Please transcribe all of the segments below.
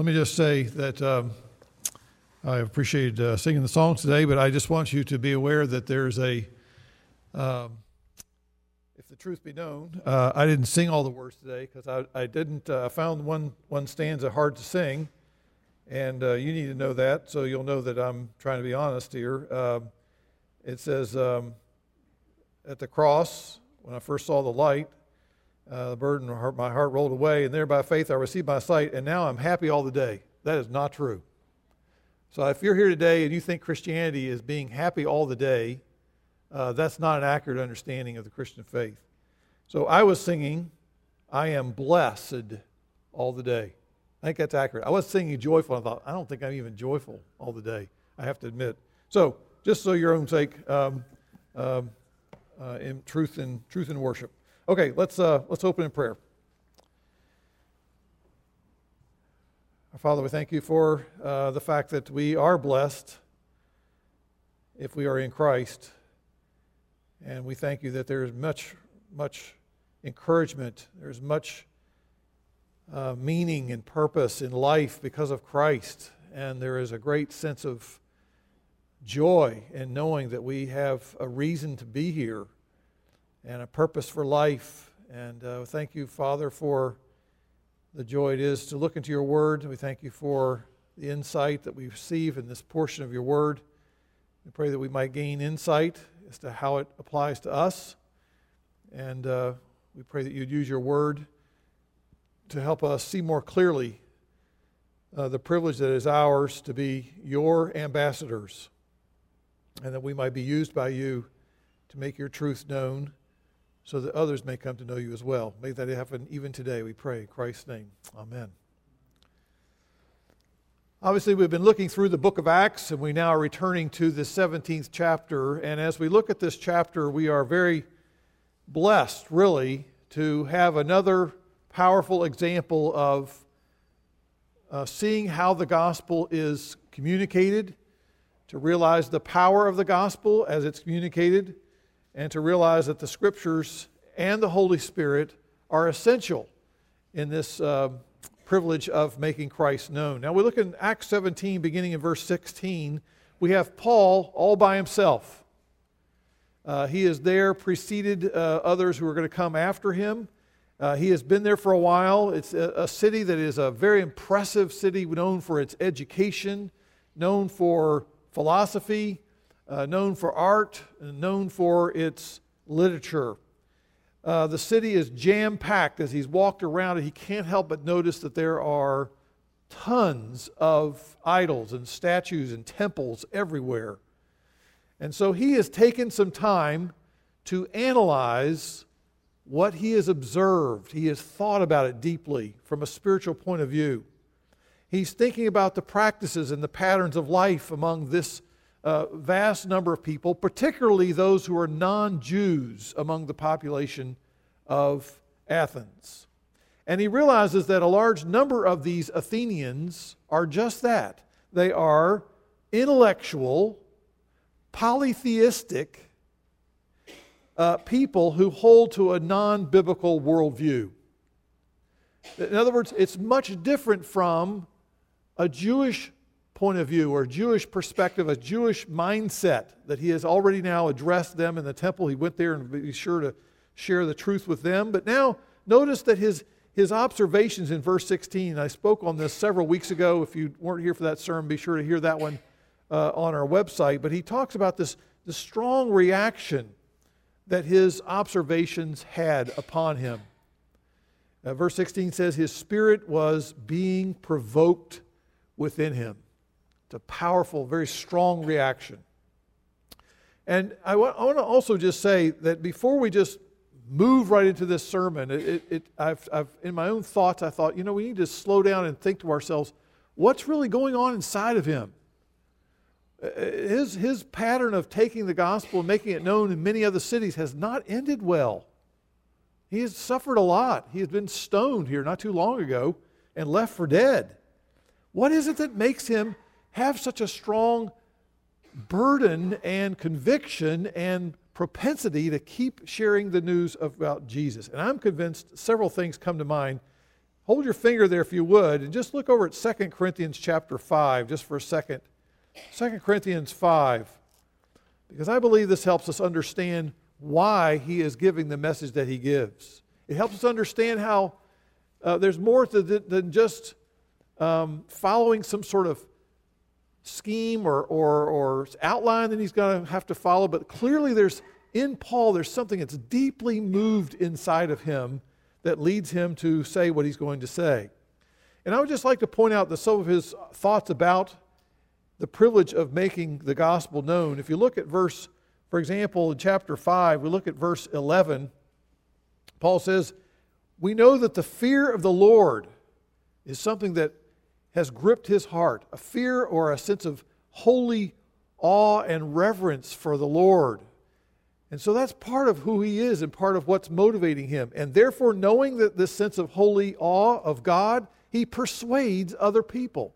Let me just say that um, I appreciate uh, singing the songs today, but I just want you to be aware that there's a, um, if the truth be known, uh, I didn't sing all the words today because I, I didn't, uh, I found one, one stanza hard to sing, and uh, you need to know that so you'll know that I'm trying to be honest here. Um, it says, um, at the cross, when I first saw the light, uh, the burden of my heart rolled away, and there by faith I received my sight, and now I'm happy all the day. That is not true. So if you're here today and you think Christianity is being happy all the day, uh, that's not an accurate understanding of the Christian faith. So I was singing, I am blessed all the day. I think that's accurate. I was singing joyful. I thought, I don't think I'm even joyful all the day, I have to admit. So, just so your own sake, um, um, uh, in truth and truth and worship. Okay, let's, uh, let's open in prayer. Our Father, we thank you for uh, the fact that we are blessed if we are in Christ. And we thank you that there is much, much encouragement, there's much uh, meaning and purpose in life because of Christ. And there is a great sense of joy in knowing that we have a reason to be here and a purpose for life. And uh, thank you, Father, for the joy it is to look into your word. We thank you for the insight that we receive in this portion of your word. We pray that we might gain insight as to how it applies to us. And uh, we pray that you'd use your word to help us see more clearly uh, the privilege that is ours to be your ambassadors and that we might be used by you to make your truth known so that others may come to know you as well. May that happen even today, we pray. In Christ's name. Amen. Obviously, we've been looking through the book of Acts, and we now are returning to the 17th chapter. And as we look at this chapter, we are very blessed, really, to have another powerful example of uh, seeing how the gospel is communicated, to realize the power of the gospel as it's communicated and to realize that the scriptures and the Holy Spirit are essential in this uh, privilege of making Christ known. Now we look in Acts 17, beginning in verse 16. We have Paul all by himself. Uh, he is there, preceded uh, others who are going to come after him. Uh, he has been there for a while. It's a, a, city that is a very impressive city, known for its education, known for philosophy, uh, known for art, and known for its literature. Uh, the city is jam packed. As he's walked around it, he can't help but notice that there are tons of idols and statues and temples everywhere. And so he has taken some time to analyze what he has observed. He has thought about it deeply from a spiritual point of view. He's thinking about the practices and the patterns of life among this a vast number of people, particularly those who are non Jews among the population of Athens. And he realizes that a large number of these Athenians are just that. They are intellectual, polytheistic uh, people who hold to a non biblical worldview. In other words, it's much different from a Jewish point of view or Jewish perspective, a Jewish mindset that he has already now addressed them in the temple. He went there and be sure to share the truth with them. But now notice that his, his observations in verse 16, I spoke on this several weeks ago. If you weren't here for that sermon, be sure to hear that one uh, on our website. But he talks about this, this strong reaction that his observations had upon him. Uh, verse 16 says, His spirit was being provoked within him. It's a powerful, very strong reaction. And I want, I want to also just say that before we just move right into this sermon, it, it, I've, I've, in my own thoughts, I thought, you know, we need to slow down and think to ourselves, what's really going on inside of him? Uh, his, his pattern of taking the gospel and making it known in many other cities has not ended well. He has suffered a lot. He has been stoned here not too long ago and left for dead. What is it that makes him have such a strong burden and conviction and propensity to keep sharing the news about Jesus. And I'm convinced several things come to mind. hold your finger there if you would, and just look over at 2 Corinthians chapter 5 just for a second. 2 Corinthians 5, because I believe this helps us understand why he is giving the message that he gives. It helps us understand how uh, there's more to th- than just um, following some sort of scheme or, or, or outline that he's going to have to follow, but clearly there's in Paul, there's something that's deeply moved inside of him that leads him to say what he's going to say. And I would just like to point out that some of his thoughts about the privilege of making the gospel known. If you look at verse, for example, in chapter 5, we look at verse 11, Paul says, We know that the fear of the Lord is something that has gripped his heart a fear or a sense of holy awe and reverence for the Lord. And so that's part of who he is and part of what's motivating him. And therefore, knowing that this sense of holy awe of God, he persuades other people.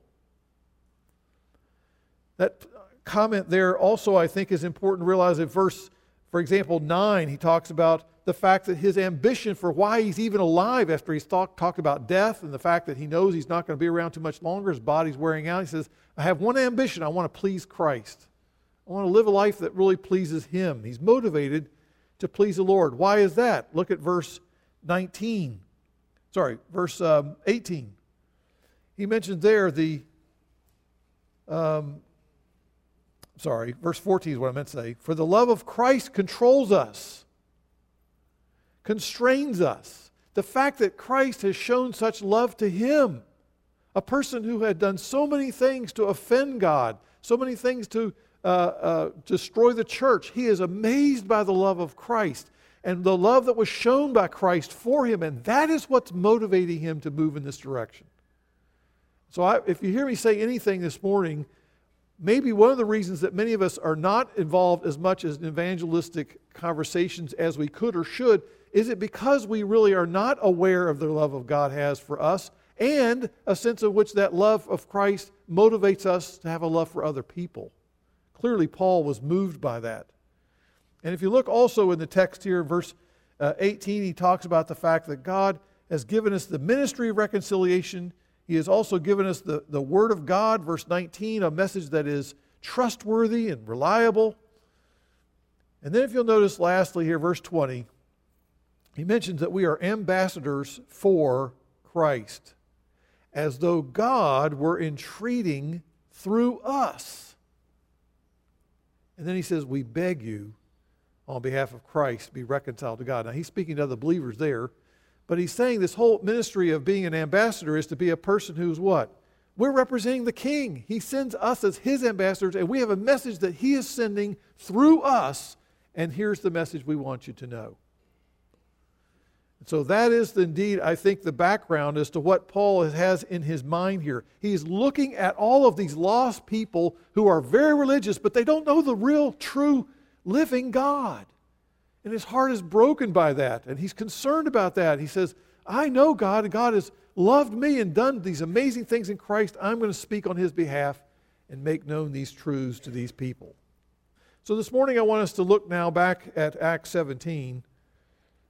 That comment there also, I think, is important to realize in verse, for example, 9, he talks about the fact that his ambition for why he's even alive after he's talk, talked about death and the fact that he knows he's not going to be around too much longer, his body's wearing out. He says, I have one ambition I want to please Christ. I want to live a life that really pleases him. He's motivated to please the Lord. Why is that? Look at verse 19. Sorry, verse um, 18. He mentions there the, um, sorry, verse 14 is what I meant to say. For the love of Christ controls us constrains us. The fact that Christ has shown such love to him, a person who had done so many things to offend God, so many things to uh, uh, destroy the church, he is amazed by the love of Christ and the love that was shown by Christ for him, and that is what's motivating him to move in this direction. So, I, if you hear me say anything this morning, maybe one of the reasons that many of us are not involved as much as in evangelistic conversations as we could or should is it because we really are not aware of the love of God has for us and a sense of which that love of Christ motivates us to have a love for other people? Clearly, Paul was moved by that. And if you look also in the text here, verse uh, 18, he talks about the fact that God has given us the ministry of reconciliation. He has also given us the, the Word of God, verse 19, a message that is trustworthy and reliable. And then, if you'll notice lastly here, verse 20, he mentions that we are ambassadors for Christ, as though God were entreating through us. And then he says, We beg you on behalf of Christ be reconciled to God. Now he's speaking to other believers there, but he's saying this whole ministry of being an ambassador is to be a person who's what? We're representing the king. He sends us as his ambassadors, and we have a message that he is sending through us. And here's the message we want you to know. So that is indeed, I think, the background as to what Paul has in his mind here. He's looking at all of these lost people who are very religious, but they don't know the real, true, living God. And his heart is broken by that, and he's concerned about that. He says, I know God, and God has loved me and done these amazing things in Christ. I'm going to speak on his behalf and make known these truths to these people. So this morning, I want us to look now back at Acts 17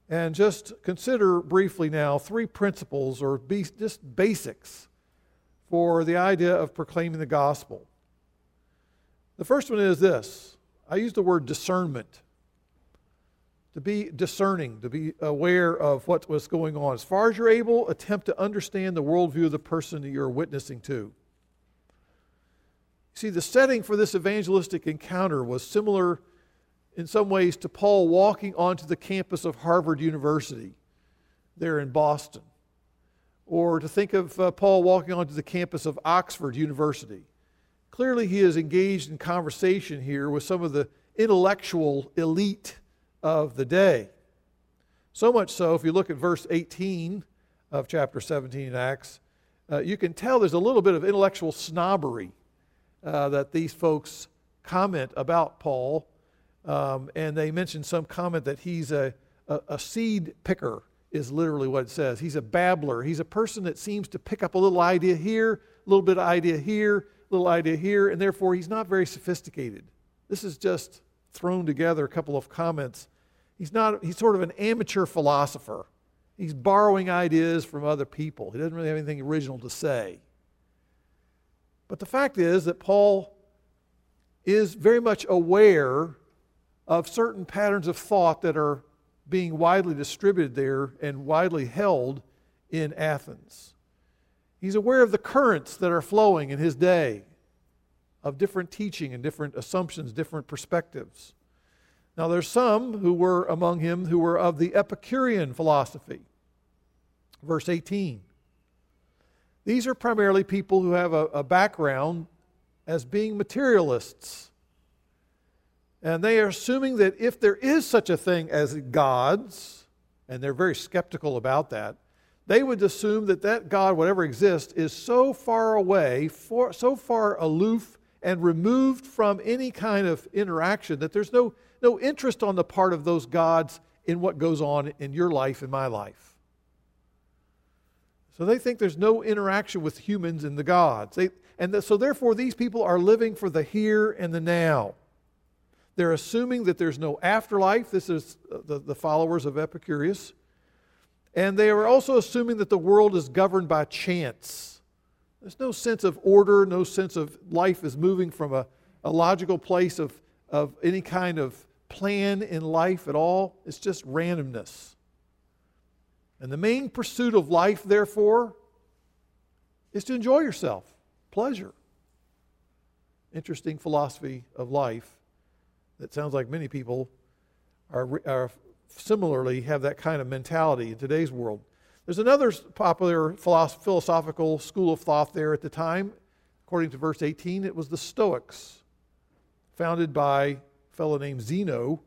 and just consider briefly now three principles or be, just basics for the idea of proclaiming the gospel. The first one is this I use the word discernment. To be discerning, to be aware of what was going on. As far as you're able, attempt to understand the worldview of the person that you're witnessing to. See, the setting for this evangelistic encounter was similar in some ways to Paul walking onto the campus of Harvard University there in Boston, or to think of uh, Paul walking onto the campus of Oxford University. Clearly, he is engaged in conversation here with some of the intellectual elite of the day. So much so, if you look at verse 18 of chapter 17 in Acts, uh, you can tell there's a little bit of intellectual snobbery uh, that these folks comment about Paul um, and they mentioned some comment that he's a, a, a, seed picker, is literally what it says. He's a babbler. He's a person that seems to pick up a little idea here, a little bit of idea here, a little idea here, and therefore he's not very sophisticated. This is just thrown together a couple of comments. He's not, he's sort of an amateur philosopher, He's borrowing ideas from other people. He doesn't really have anything original to say. But the fact is that Paul is very much aware of certain patterns of thought that are being widely distributed there and widely held in Athens. He's aware of the currents that are flowing in his day of different teaching and different assumptions, different perspectives. Now, there's some who were among him who were of the Epicurean philosophy. Verse 18. These are primarily people who have a, a background as being materialists. And they are assuming that if there is such a thing as gods, and they're very skeptical about that, they would assume that that God, whatever exists, is so far away, for, so far aloof, and removed from any kind of interaction that there's no, no interest on the part of those gods in what goes on in your life in my life. So they think there's no interaction with humans and the gods. They, and the, so therefore, these people are living for the here and the now. They're assuming that there's no afterlife. This is uh, the, the followers of Epicurus. And they are also assuming that the world is governed by chance. There's no sense of order, no sense of life is moving from a, a logical place of, of any kind of plan in life at all. It's just randomness. And the main pursuit of life, therefore, is to enjoy yourself, pleasure. Interesting philosophy of life that sounds like many people are, are similarly have that kind of mentality in today's world. There's another popular philosophical school of thought there at the time. According to verse 18, it was the Stoics, founded by a fellow named Zeno.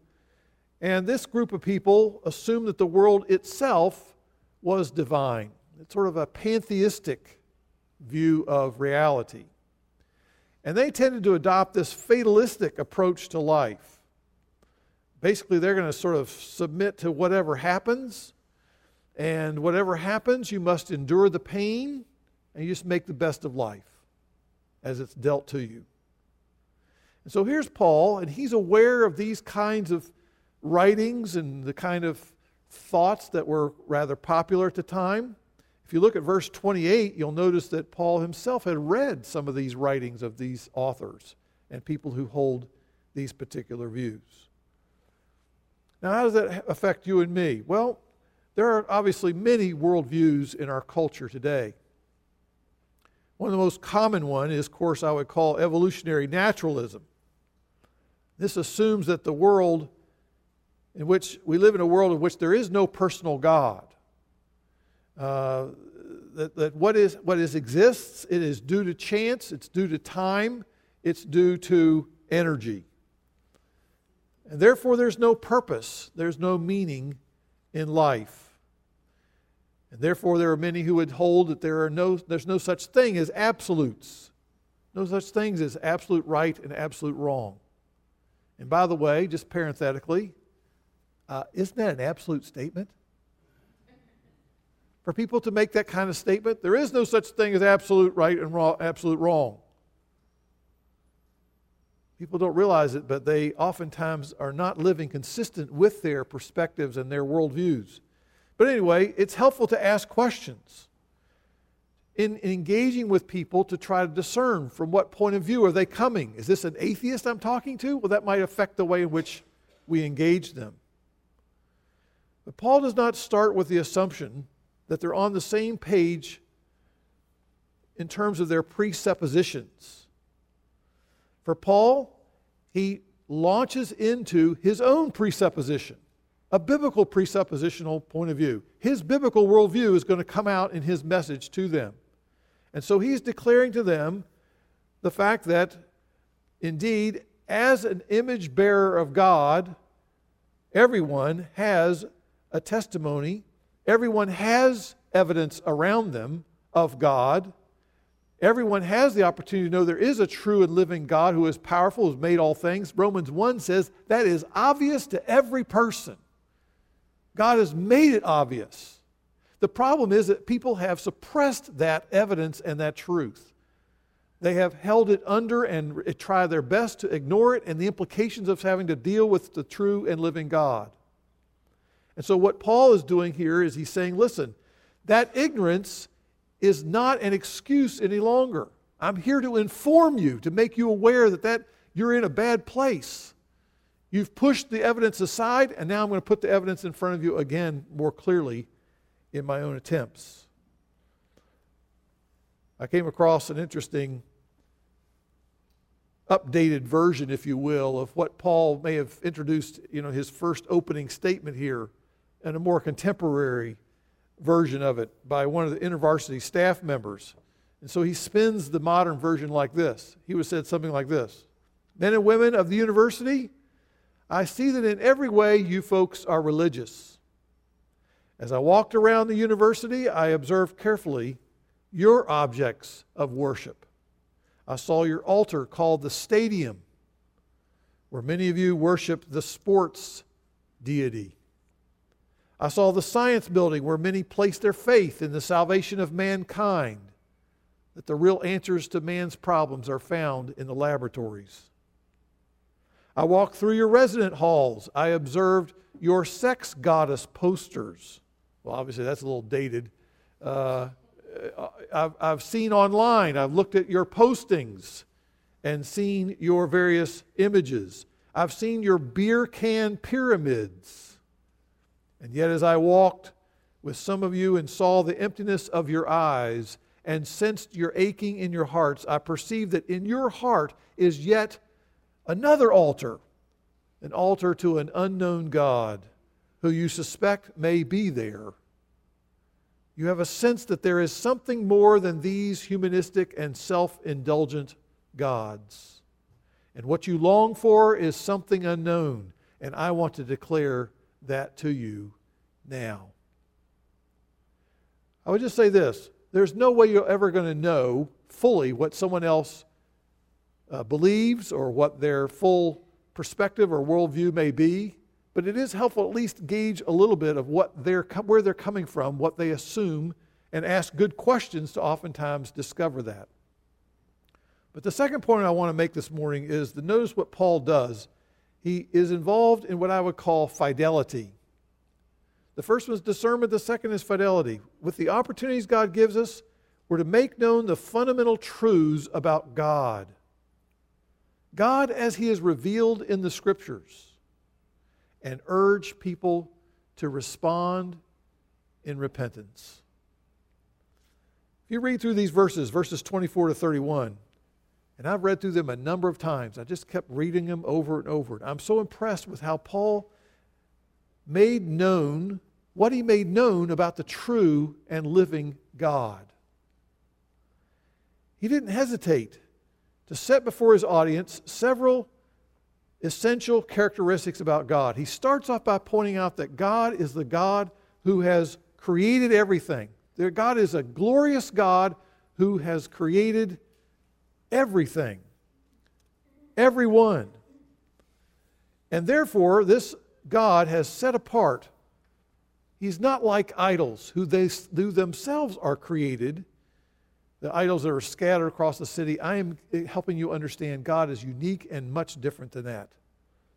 And this group of people assumed that the world itself was divine. It's sort of a pantheistic view of reality. And they tended to adopt this fatalistic approach to life. Basically, they're going to sort of submit to whatever happens, and whatever happens, you must endure the pain, and you just make the best of life as it's dealt to you. And so here's Paul, and he's aware of these kinds of writings and the kind of thoughts that were rather popular at the time. If you look at verse 28, you'll notice that Paul himself had read some of these writings of these authors and people who hold these particular views. Now, how does that affect you and me? Well, there are obviously many worldviews in our culture today. One of the most common one is, of course, I would call evolutionary naturalism. This assumes that the world in which we live in a world in which there is no personal God. Uh, that, that what is what is exists it is due to chance it's due to time it's due to energy. And therefore there's no purpose there's no meaning in life. And therefore there are many who would hold that there are no there's no such thing as absolutes. No such things as absolute right and absolute wrong. And by the way just parenthetically uh, isn't that an absolute statement for people to make that kind of statement. There is no such thing as absolute right and wrong, absolute wrong. People don't realize it, but they oftentimes are not living consistent with their perspectives and their worldviews. But anyway, it's helpful to ask questions in, in engaging with people to try to discern from what point of view are they coming. Is this an atheist I'm talking to? Well, that might affect the way in which we engage them. But Paul does not start with the assumption that they're on the same page in terms of their presuppositions. For Paul, he launches into his own presupposition, a biblical presuppositional point of view. His biblical worldview is going to come out in his message to them. And so he's declaring to them the fact that, indeed, as an image bearer of God, everyone has a testimony Everyone has evidence around them of God. Everyone has the opportunity to know there is a true and living God who is powerful, who has made all things. Romans 1 says that is obvious to every person. God has made it obvious. The problem is that people have suppressed that evidence and that truth. They have held it under and try their best to ignore it and the implications of having to deal with the true and living God. And so, what Paul is doing here is he's saying, listen, that ignorance is not an excuse any longer. I'm here to inform you, to make you aware that, that you're in a bad place. You've pushed the evidence aside, and now I'm going to put the evidence in front of you again more clearly in my own attempts. I came across an interesting updated version, if you will, of what Paul may have introduced, you know, his first opening statement here, and a more contemporary version of it by one of the InterVarsity staff members. And so he spins the modern version like this. He would have said something like this Men and women of the university, I see that in every way you folks are religious. As I walked around the university, I observed carefully your objects of worship. I saw your altar called the stadium, where many of you worship the sports deity. I saw the science building, where many place their faith in the salvation of mankind, that the real answers to man's problems are found in the laboratories. I walked through your resident halls. I observed your sex goddess posters. Well, obviously, that's a little dated. Uh, I've, I've seen online, I've looked at your postings and seen your various images. I've seen your beer can pyramids. And yet, as I walked with some of you and saw the emptiness of your eyes and sensed your aching in your hearts, I perceived that in your heart is yet another altar, an altar to an unknown God who you suspect may be there. You have a sense that there is something more than these humanistic and self indulgent gods. And what you long for is something unknown. And I want to declare that to you now. I would just say this there's no way you're ever going to know fully what someone else uh, believes or what their full perspective or worldview may be, but it is helpful at least gauge a little bit of what they're, where they're coming from, what they assume, and ask good questions to oftentimes discover that. But the second point I want to make this morning is to notice what Paul does. He is involved in what I would call fidelity. The first one is discernment, the second is fidelity. With the opportunities God gives us, we're to make known the fundamental truths about God. God as He is revealed in the Scriptures and urge people to respond in repentance. If you read through these verses, verses 24 to 31, and I've read through them a number of times, I just kept reading them over and over. I'm so impressed with how Paul made known what he made known about the true and living God. He didn't hesitate to set before his audience several essential characteristics about God. He starts off by pointing out that God is the God who has created everything. God is a glorious God who has created everything, everyone. And therefore, this God has set apart. He's not like idols who, they, who themselves are created the idols that are scattered across the city, I am helping you understand God is unique and much different than that.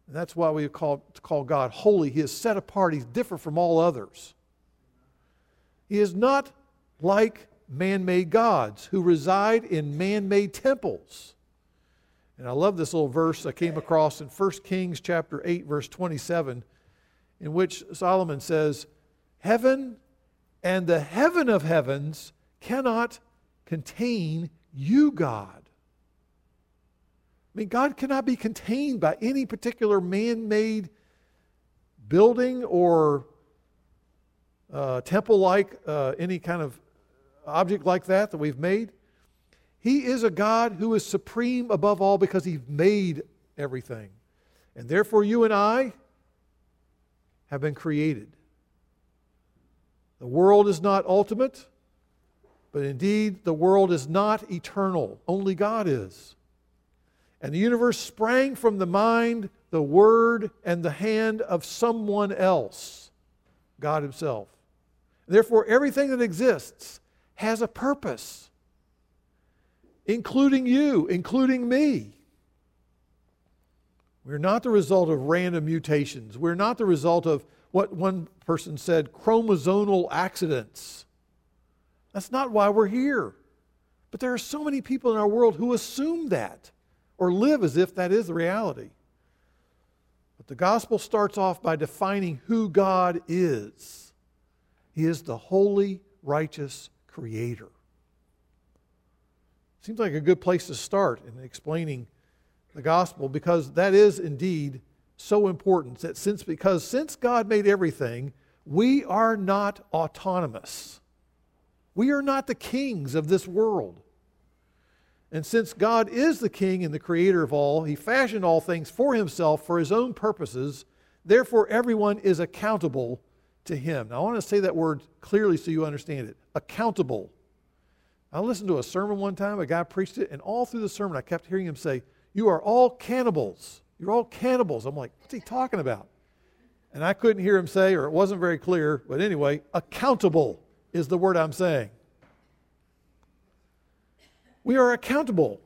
And that's why we call, call God holy. He is set apart, He's different from all others. He is not like man made gods who reside in man made temples. And I love this little verse I came across in 1 Kings chapter 8 verse 27 in which Solomon says, "Heaven and the heaven of heavens cannot contain you, God. I mean, God cannot be contained by any particular man made building or uh, temple like, uh, any kind of object like that that we've made. He is a God who is supreme above all because He made everything. And therefore, you and I have been created. The world is not ultimate. But indeed, the world is not eternal, only God is. And the universe sprang from the mind, the word, and the hand of someone else, God Himself. Therefore, everything that exists has a purpose, including you, including me. We're not the result of random mutations. We're not the result of what one person said chromosomal accidents. That's not why we're here. But there are so many people in our world who assume that or live as if that is the reality. But the gospel starts off by defining who God is He is the holy, righteous creator. Seems like a good place to start in explaining the gospel because that is indeed so important that since because since God made everything, we are not autonomous. We are not the kings of this world. And since God is the king and the creator of all, he fashioned all things for himself for his own purposes. Therefore, everyone is accountable to him. Now, I want to say that word clearly so you understand it. Accountable. I listened to a sermon one time, a guy preached it, and all through the sermon, I kept hearing him say, You are all cannibals. You're all cannibals. I'm like, What's he talking about? And I couldn't hear him say, or it wasn't very clear, but anyway, accountable is the word I'm saying. We are accountable.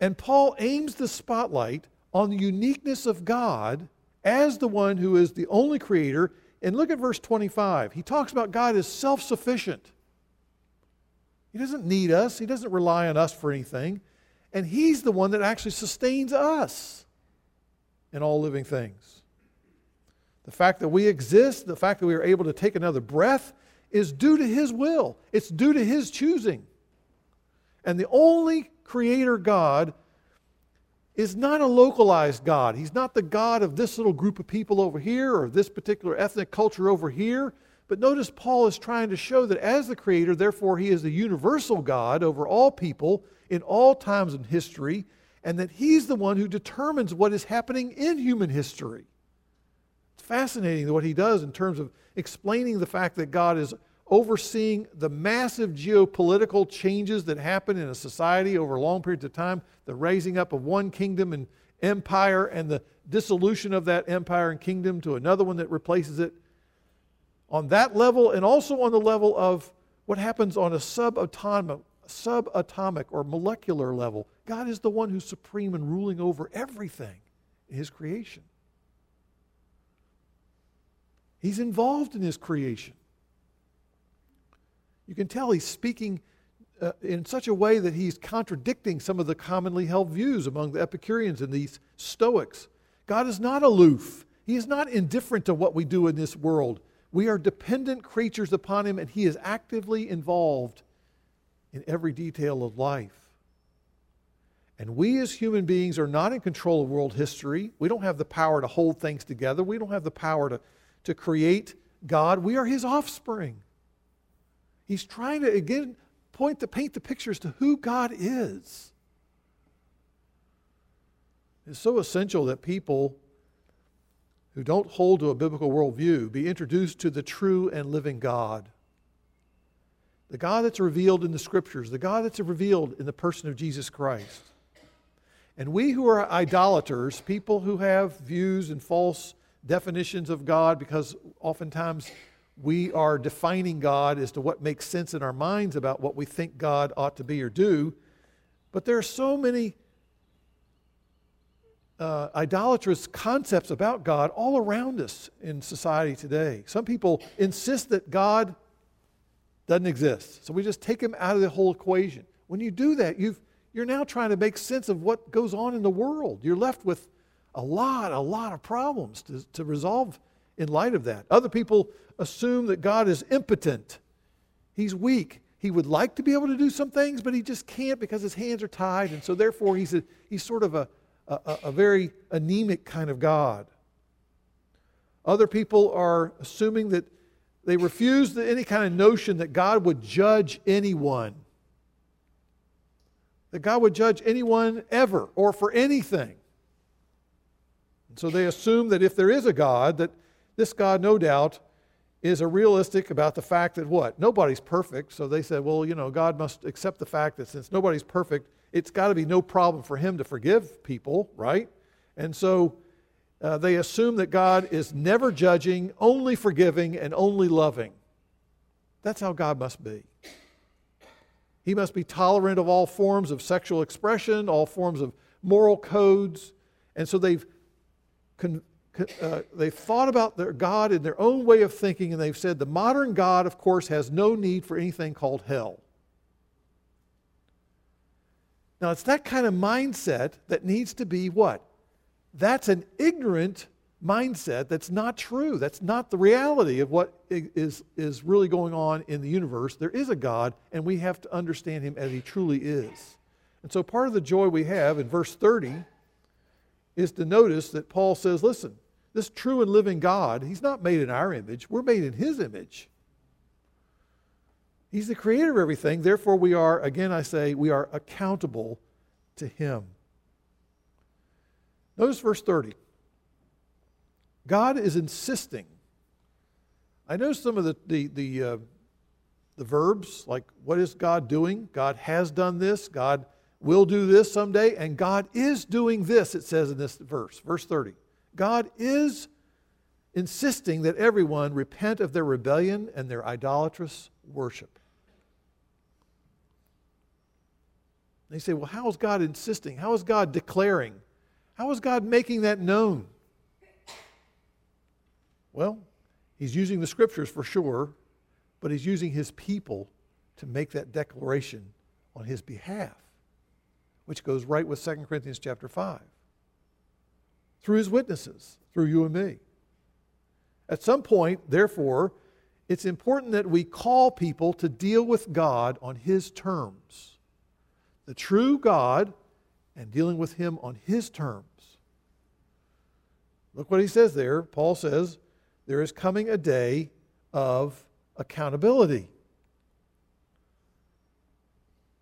And Paul aims the spotlight on the uniqueness of God as the one who is the only creator. And look at verse 25. He talks about God as self sufficient. He doesn't need us, He doesn't rely on us for anything. And He's the one that actually sustains us in all living things. The fact that we exist, the fact that we are able to take another breath, is due to His will, it's due to His choosing. And the only creator God is not a localized God. He's not the God of this little group of people over here or this particular ethnic culture over here. But notice Paul is trying to show that as the creator, therefore, he is the universal God over all people in all times in history, and that he's the one who determines what is happening in human history. It's fascinating what he does in terms of explaining the fact that God is overseeing the massive geopolitical changes that happen in a society over long periods of time, the raising up of one kingdom and empire and the dissolution of that empire and kingdom to another one that replaces it. On that level, and also on the level of what happens on a subatomic, subatomic or molecular level, God is the one who's supreme and ruling over everything in His creation. He's involved in His creation. You can tell he's speaking uh, in such a way that he's contradicting some of the commonly held views among the Epicureans and these Stoics. God is not aloof, he is not indifferent to what we do in this world. We are dependent creatures upon him, and he is actively involved in every detail of life. And we as human beings are not in control of world history. We don't have the power to hold things together. We don't have the power to, to create God. We are his offspring. He's trying to, again, point to paint the pictures to who God is. It's so essential that people who don't hold to a biblical worldview be introduced to the true and living God. The God that's revealed in the scriptures, the God that's revealed in the person of Jesus Christ. And we who are idolaters, people who have views and false definitions of God, because oftentimes we are defining God as to what makes sense in our minds about what we think God ought to be or do. But there are so many uh, idolatrous concepts about God all around us in society today. Some people insist that God doesn't exist. So we just take him out of the whole equation. When you do that, you've, you're now trying to make sense of what goes on in the world. You're left with a lot, a lot of problems to, to resolve in light of that. Other people assume that God is impotent, He's weak. He would like to be able to do some things, but he just can't because his hands are tied. And so, therefore, he's, a, he's sort of a, a, a very anemic kind of God. Other people are assuming that they refuse any kind of notion that God would judge anyone. That God would judge anyone ever or for anything. And so they assume that if there is a God, that this God, no doubt, is a realistic about the fact that what? Nobody's perfect. So they said, well, you know, God must accept the fact that since nobody's perfect, it's got to be no problem for him to forgive people, right? And so uh, they assume that God is never judging, only forgiving, and only loving. That's how God must be. He must be tolerant of all forms of sexual expression, all forms of moral codes. And so they've con- uh, they've thought about their God in their own way of thinking, and they've said the modern God, of course, has no need for anything called hell. Now, it's that kind of mindset that needs to be what? That's an ignorant mindset that's not true. That's not the reality of what is, is really going on in the universe. There is a God, and we have to understand him as he truly is. And so, part of the joy we have in verse 30 is to notice that Paul says, listen, this true and living God, he's not made in our image, we're made in his image. He's the creator of everything. Therefore, we are, again, I say, we are accountable to him. Notice verse 30. God is insisting. I know some of the, the, the, uh, the verbs, like what is God doing? God has done this. God will do this someday. And God is doing this, it says in this verse, verse 30. God is insisting that everyone repent of their rebellion and their idolatrous worship. They say, well, how is God insisting? How is God declaring? How is God making that known? Well, He's using the scriptures for sure, but He's using His people to make that declaration on His behalf, which goes right with 2 Corinthians chapter 5. Through His witnesses, through you and me. At some point, therefore, it's important that we call people to deal with God on His terms the true God and dealing with Him on His terms. Look what he says there. Paul says, There is coming a day of accountability.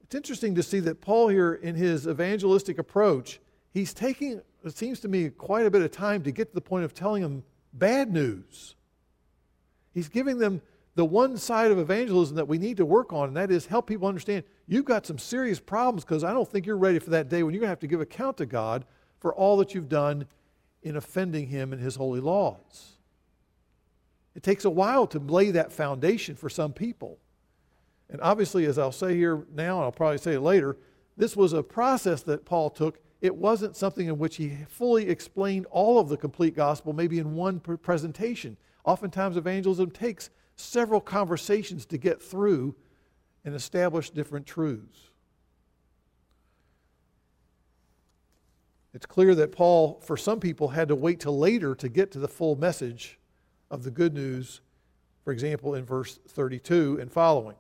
It's interesting to see that Paul, here in his evangelistic approach, he's taking, it seems to me, quite a bit of time to get to the point of telling them bad news. He's giving them the one side of evangelism that we need to work on, and that is help people understand you've got some serious problems because I don't think you're ready for that day when you're going to have to give account to God for all that you've done in offending Him and His holy laws. It takes a while to lay that foundation for some people. And obviously, as I'll say here now, and I'll probably say it later, this was a process that Paul took. It wasn't something in which he fully explained all of the complete gospel, maybe in one presentation. Oftentimes, evangelism takes several conversations to get through and establish different truths. It's clear that Paul, for some people, had to wait till later to get to the full message of the good news, for example, in verse 32 and following.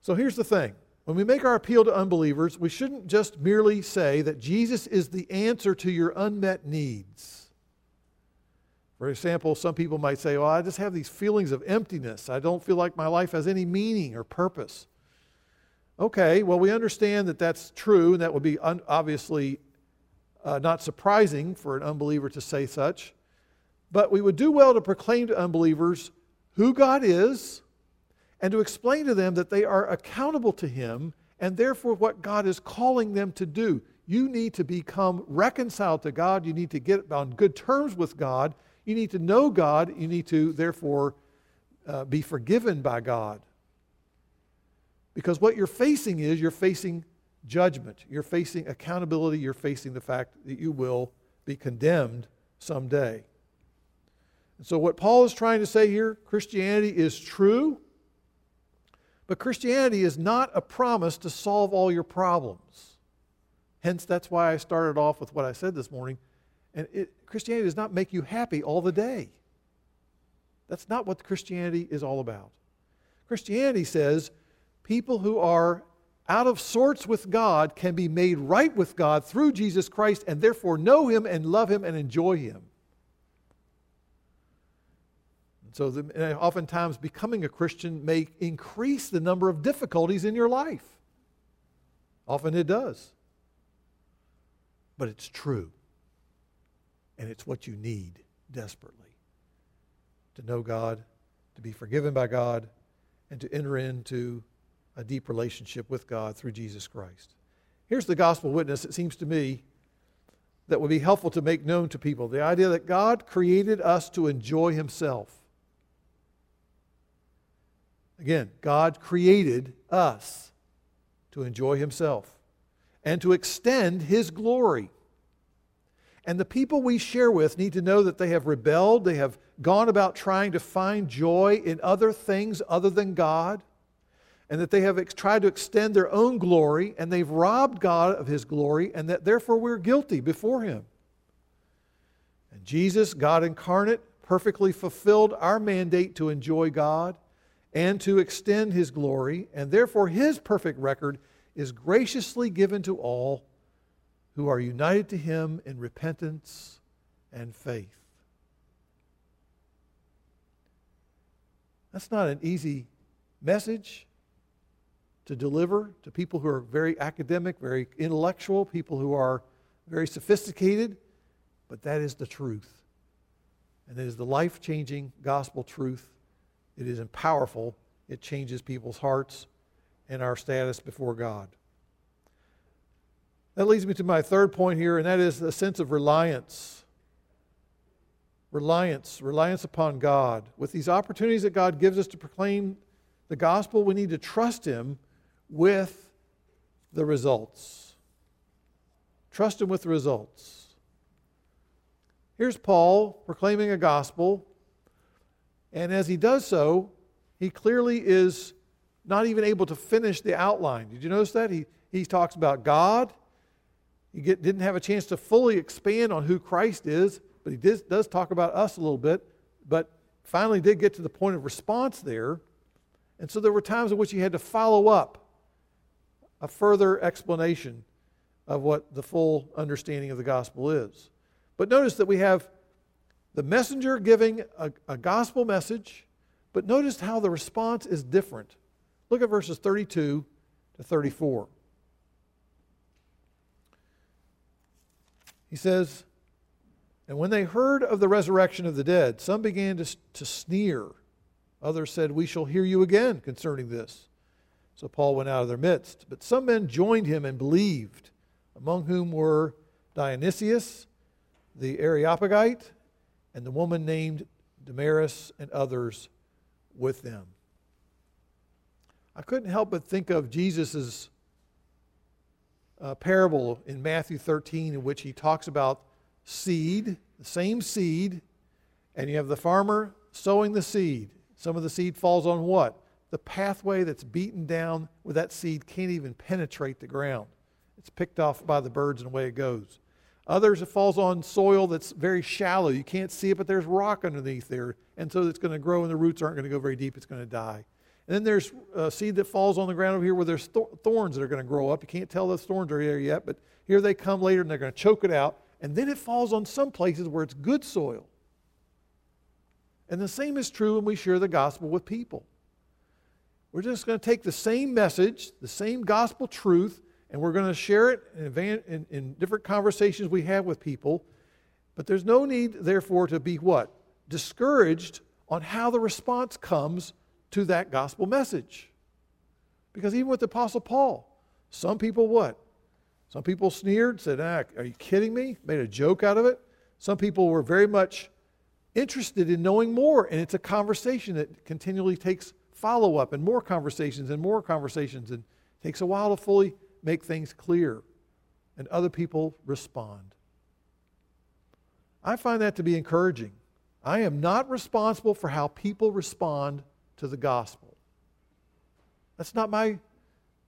So here's the thing when we make our appeal to unbelievers, we shouldn't just merely say that Jesus is the answer to your unmet needs. For example, some people might say, Well, I just have these feelings of emptiness. I don't feel like my life has any meaning or purpose. Okay, well, we understand that that's true, and that would be un- obviously uh, not surprising for an unbeliever to say such. But we would do well to proclaim to unbelievers who God is and to explain to them that they are accountable to Him and therefore what God is calling them to do. You need to become reconciled to God. You need to get on good terms with God you need to know God. You need to, therefore, uh, be forgiven by God. Because what you're facing is you're facing judgment, you're facing accountability, you're facing the fact that you will be condemned someday. And so, what Paul is trying to say here Christianity is true, but Christianity is not a promise to solve all your problems. Hence, that's why I started off with what I said this morning. And it, Christianity does not make you happy all the day. That's not what Christianity is all about. Christianity says people who are out of sorts with God can be made right with God through Jesus Christ and therefore know Him and love Him and enjoy Him. So, the, oftentimes, becoming a Christian may increase the number of difficulties in your life. Often it does. But it's true. And it's what you need desperately to know God, to be forgiven by God, and to enter into a deep relationship with God through Jesus Christ. Here's the gospel witness, it seems to me, that would be helpful to make known to people the idea that God created us to enjoy Himself. Again, God created us to enjoy Himself and to extend His glory. And the people we share with need to know that they have rebelled, they have gone about trying to find joy in other things other than God, and that they have ex- tried to extend their own glory, and they've robbed God of his glory, and that therefore we're guilty before him. And Jesus, God incarnate, perfectly fulfilled our mandate to enjoy God and to extend his glory, and therefore his perfect record is graciously given to all who are united to him in repentance and faith. That's not an easy message to deliver to people who are very academic, very intellectual, people who are very sophisticated, but that is the truth. And it is the life changing gospel truth. It is powerful, it changes people's hearts and our status before God. That leads me to my third point here, and that is a sense of reliance. Reliance, reliance upon God. With these opportunities that God gives us to proclaim the gospel, we need to trust Him with the results. Trust Him with the results. Here's Paul proclaiming a gospel, and as he does so, he clearly is not even able to finish the outline. Did you notice that? He, he talks about God, he get, didn't have a chance to fully expand on who Christ is, but he did, does talk about us a little bit, but finally did get to the point of response there. And so there were times in which he had to follow up a further explanation of what the full understanding of the gospel is. But notice that we have the messenger giving a, a gospel message, but notice how the response is different. Look at verses 32 to 34. He says, And when they heard of the resurrection of the dead, some began to, to sneer. Others said, We shall hear you again concerning this. So Paul went out of their midst. But some men joined him and believed, among whom were Dionysius, the Areopagite, and the woman named Damaris, and others with them. I couldn't help but think of Jesus' uh, parable in Matthew 13 in which he talks about seed, the same seed, and you have the farmer sowing the seed. Some of the seed falls on what? The pathway that's beaten down where that seed can't even penetrate the ground. It's picked off by the birds and away it goes. Others, it falls on soil that's very shallow. You can't see it, but there's rock underneath there. And so it's going to grow, and the roots aren't going to go very deep. It's going to die. And then there's a seed that falls on the ground over here where there's thorns that are going to grow up. You can't tell those thorns are there yet, but here they come later and they're going to choke it out. And then it falls on some places where it's good soil. And the same is true when we share the gospel with people. We're just going to take the same message, the same gospel truth, and we're going to share it in, in, in different conversations we have with people. But there's no need, therefore, to be what? Discouraged on how the response comes to that gospel message. Because even with the Apostle Paul, some people what? Some people sneered, said, ah, Are you kidding me? Made a joke out of it. Some people were very much interested in knowing more, and it's a conversation that continually takes follow up and more conversations and more conversations, and takes a while to fully make things clear. And other people respond. I find that to be encouraging. I am not responsible for how people respond to the gospel. That's not my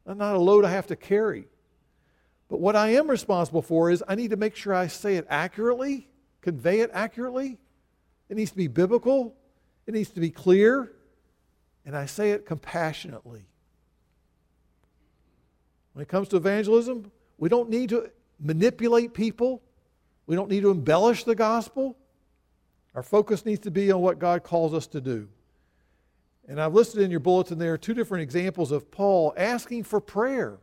that's not a load I have to carry. But what I am responsible for is I need to make sure I say it accurately, convey it accurately. It needs to be biblical, it needs to be clear, and I say it compassionately. When it comes to evangelism, we don't need to manipulate people. We don't need to embellish the gospel. Our focus needs to be on what God calls us to do. And I've listed in your bulletin there two different examples of Paul asking for prayer.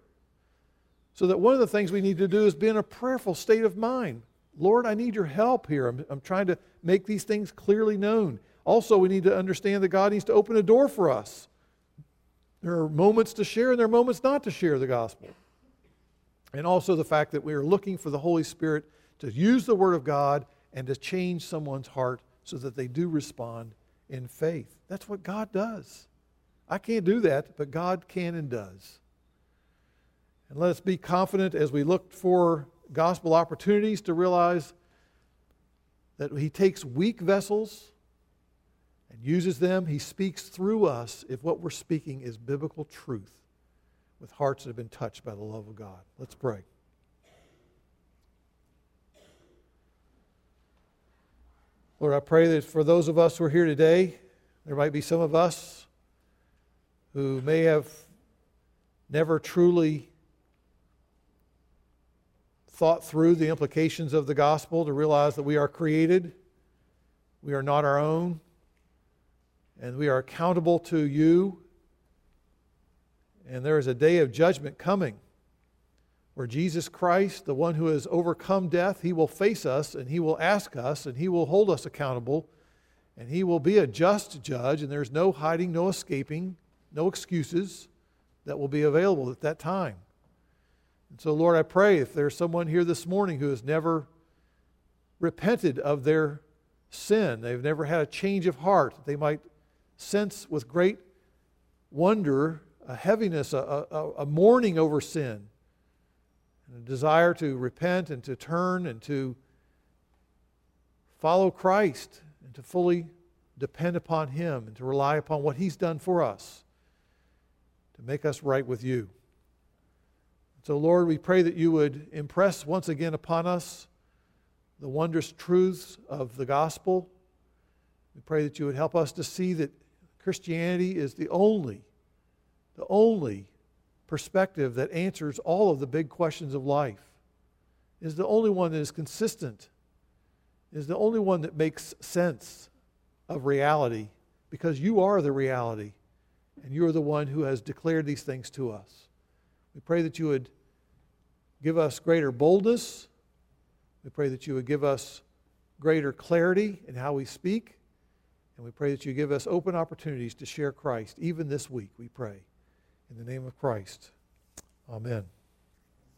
So that one of the things we need to do is be in a prayerful state of mind. Lord, I need your help here. I'm, I'm trying to make these things clearly known. Also, we need to understand that God needs to open a door for us. There are moments to share and there are moments not to share the gospel. And also the fact that we are looking for the Holy Spirit to use the Word of God and to change someone's heart so that they do respond in faith. That's what God does. I can't do that, but God can and does. And let us be confident as we look for gospel opportunities to realize that He takes weak vessels and uses them. He speaks through us if what we're speaking is biblical truth with hearts that have been touched by the love of God. Let's pray. Lord, I pray that for those of us who are here today, there might be some of us who may have never truly thought through the implications of the gospel to realize that we are created, we are not our own, and we are accountable to you. And there is a day of judgment coming where Jesus Christ, the one who has overcome death, he will face us and he will ask us and he will hold us accountable and he will be a just judge and there's no hiding, no escaping, no excuses that will be available at that time. And so, Lord, I pray if there's someone here this morning who has never repented of their sin, they've never had a change of heart, they might sense with great wonder a heaviness, a, a, a mourning over sin and a desire to repent and to turn and to follow Christ and to fully depend upon Him and to rely upon what He's done for us to make us right with you. So, Lord, we pray that you would impress once again upon us the wondrous truths of the gospel. We pray that you would help us to see that Christianity is the only, the only perspective that answers all of the big questions of life, is the only one that is consistent, is the only one that makes sense of reality, because you are the reality, and you are the one who has declared these things to us. We pray that you would give us greater boldness. We pray that you would give us greater clarity in how we speak. And we pray that you give us open opportunities to share Christ, even this week, we pray. In the name of Christ, amen.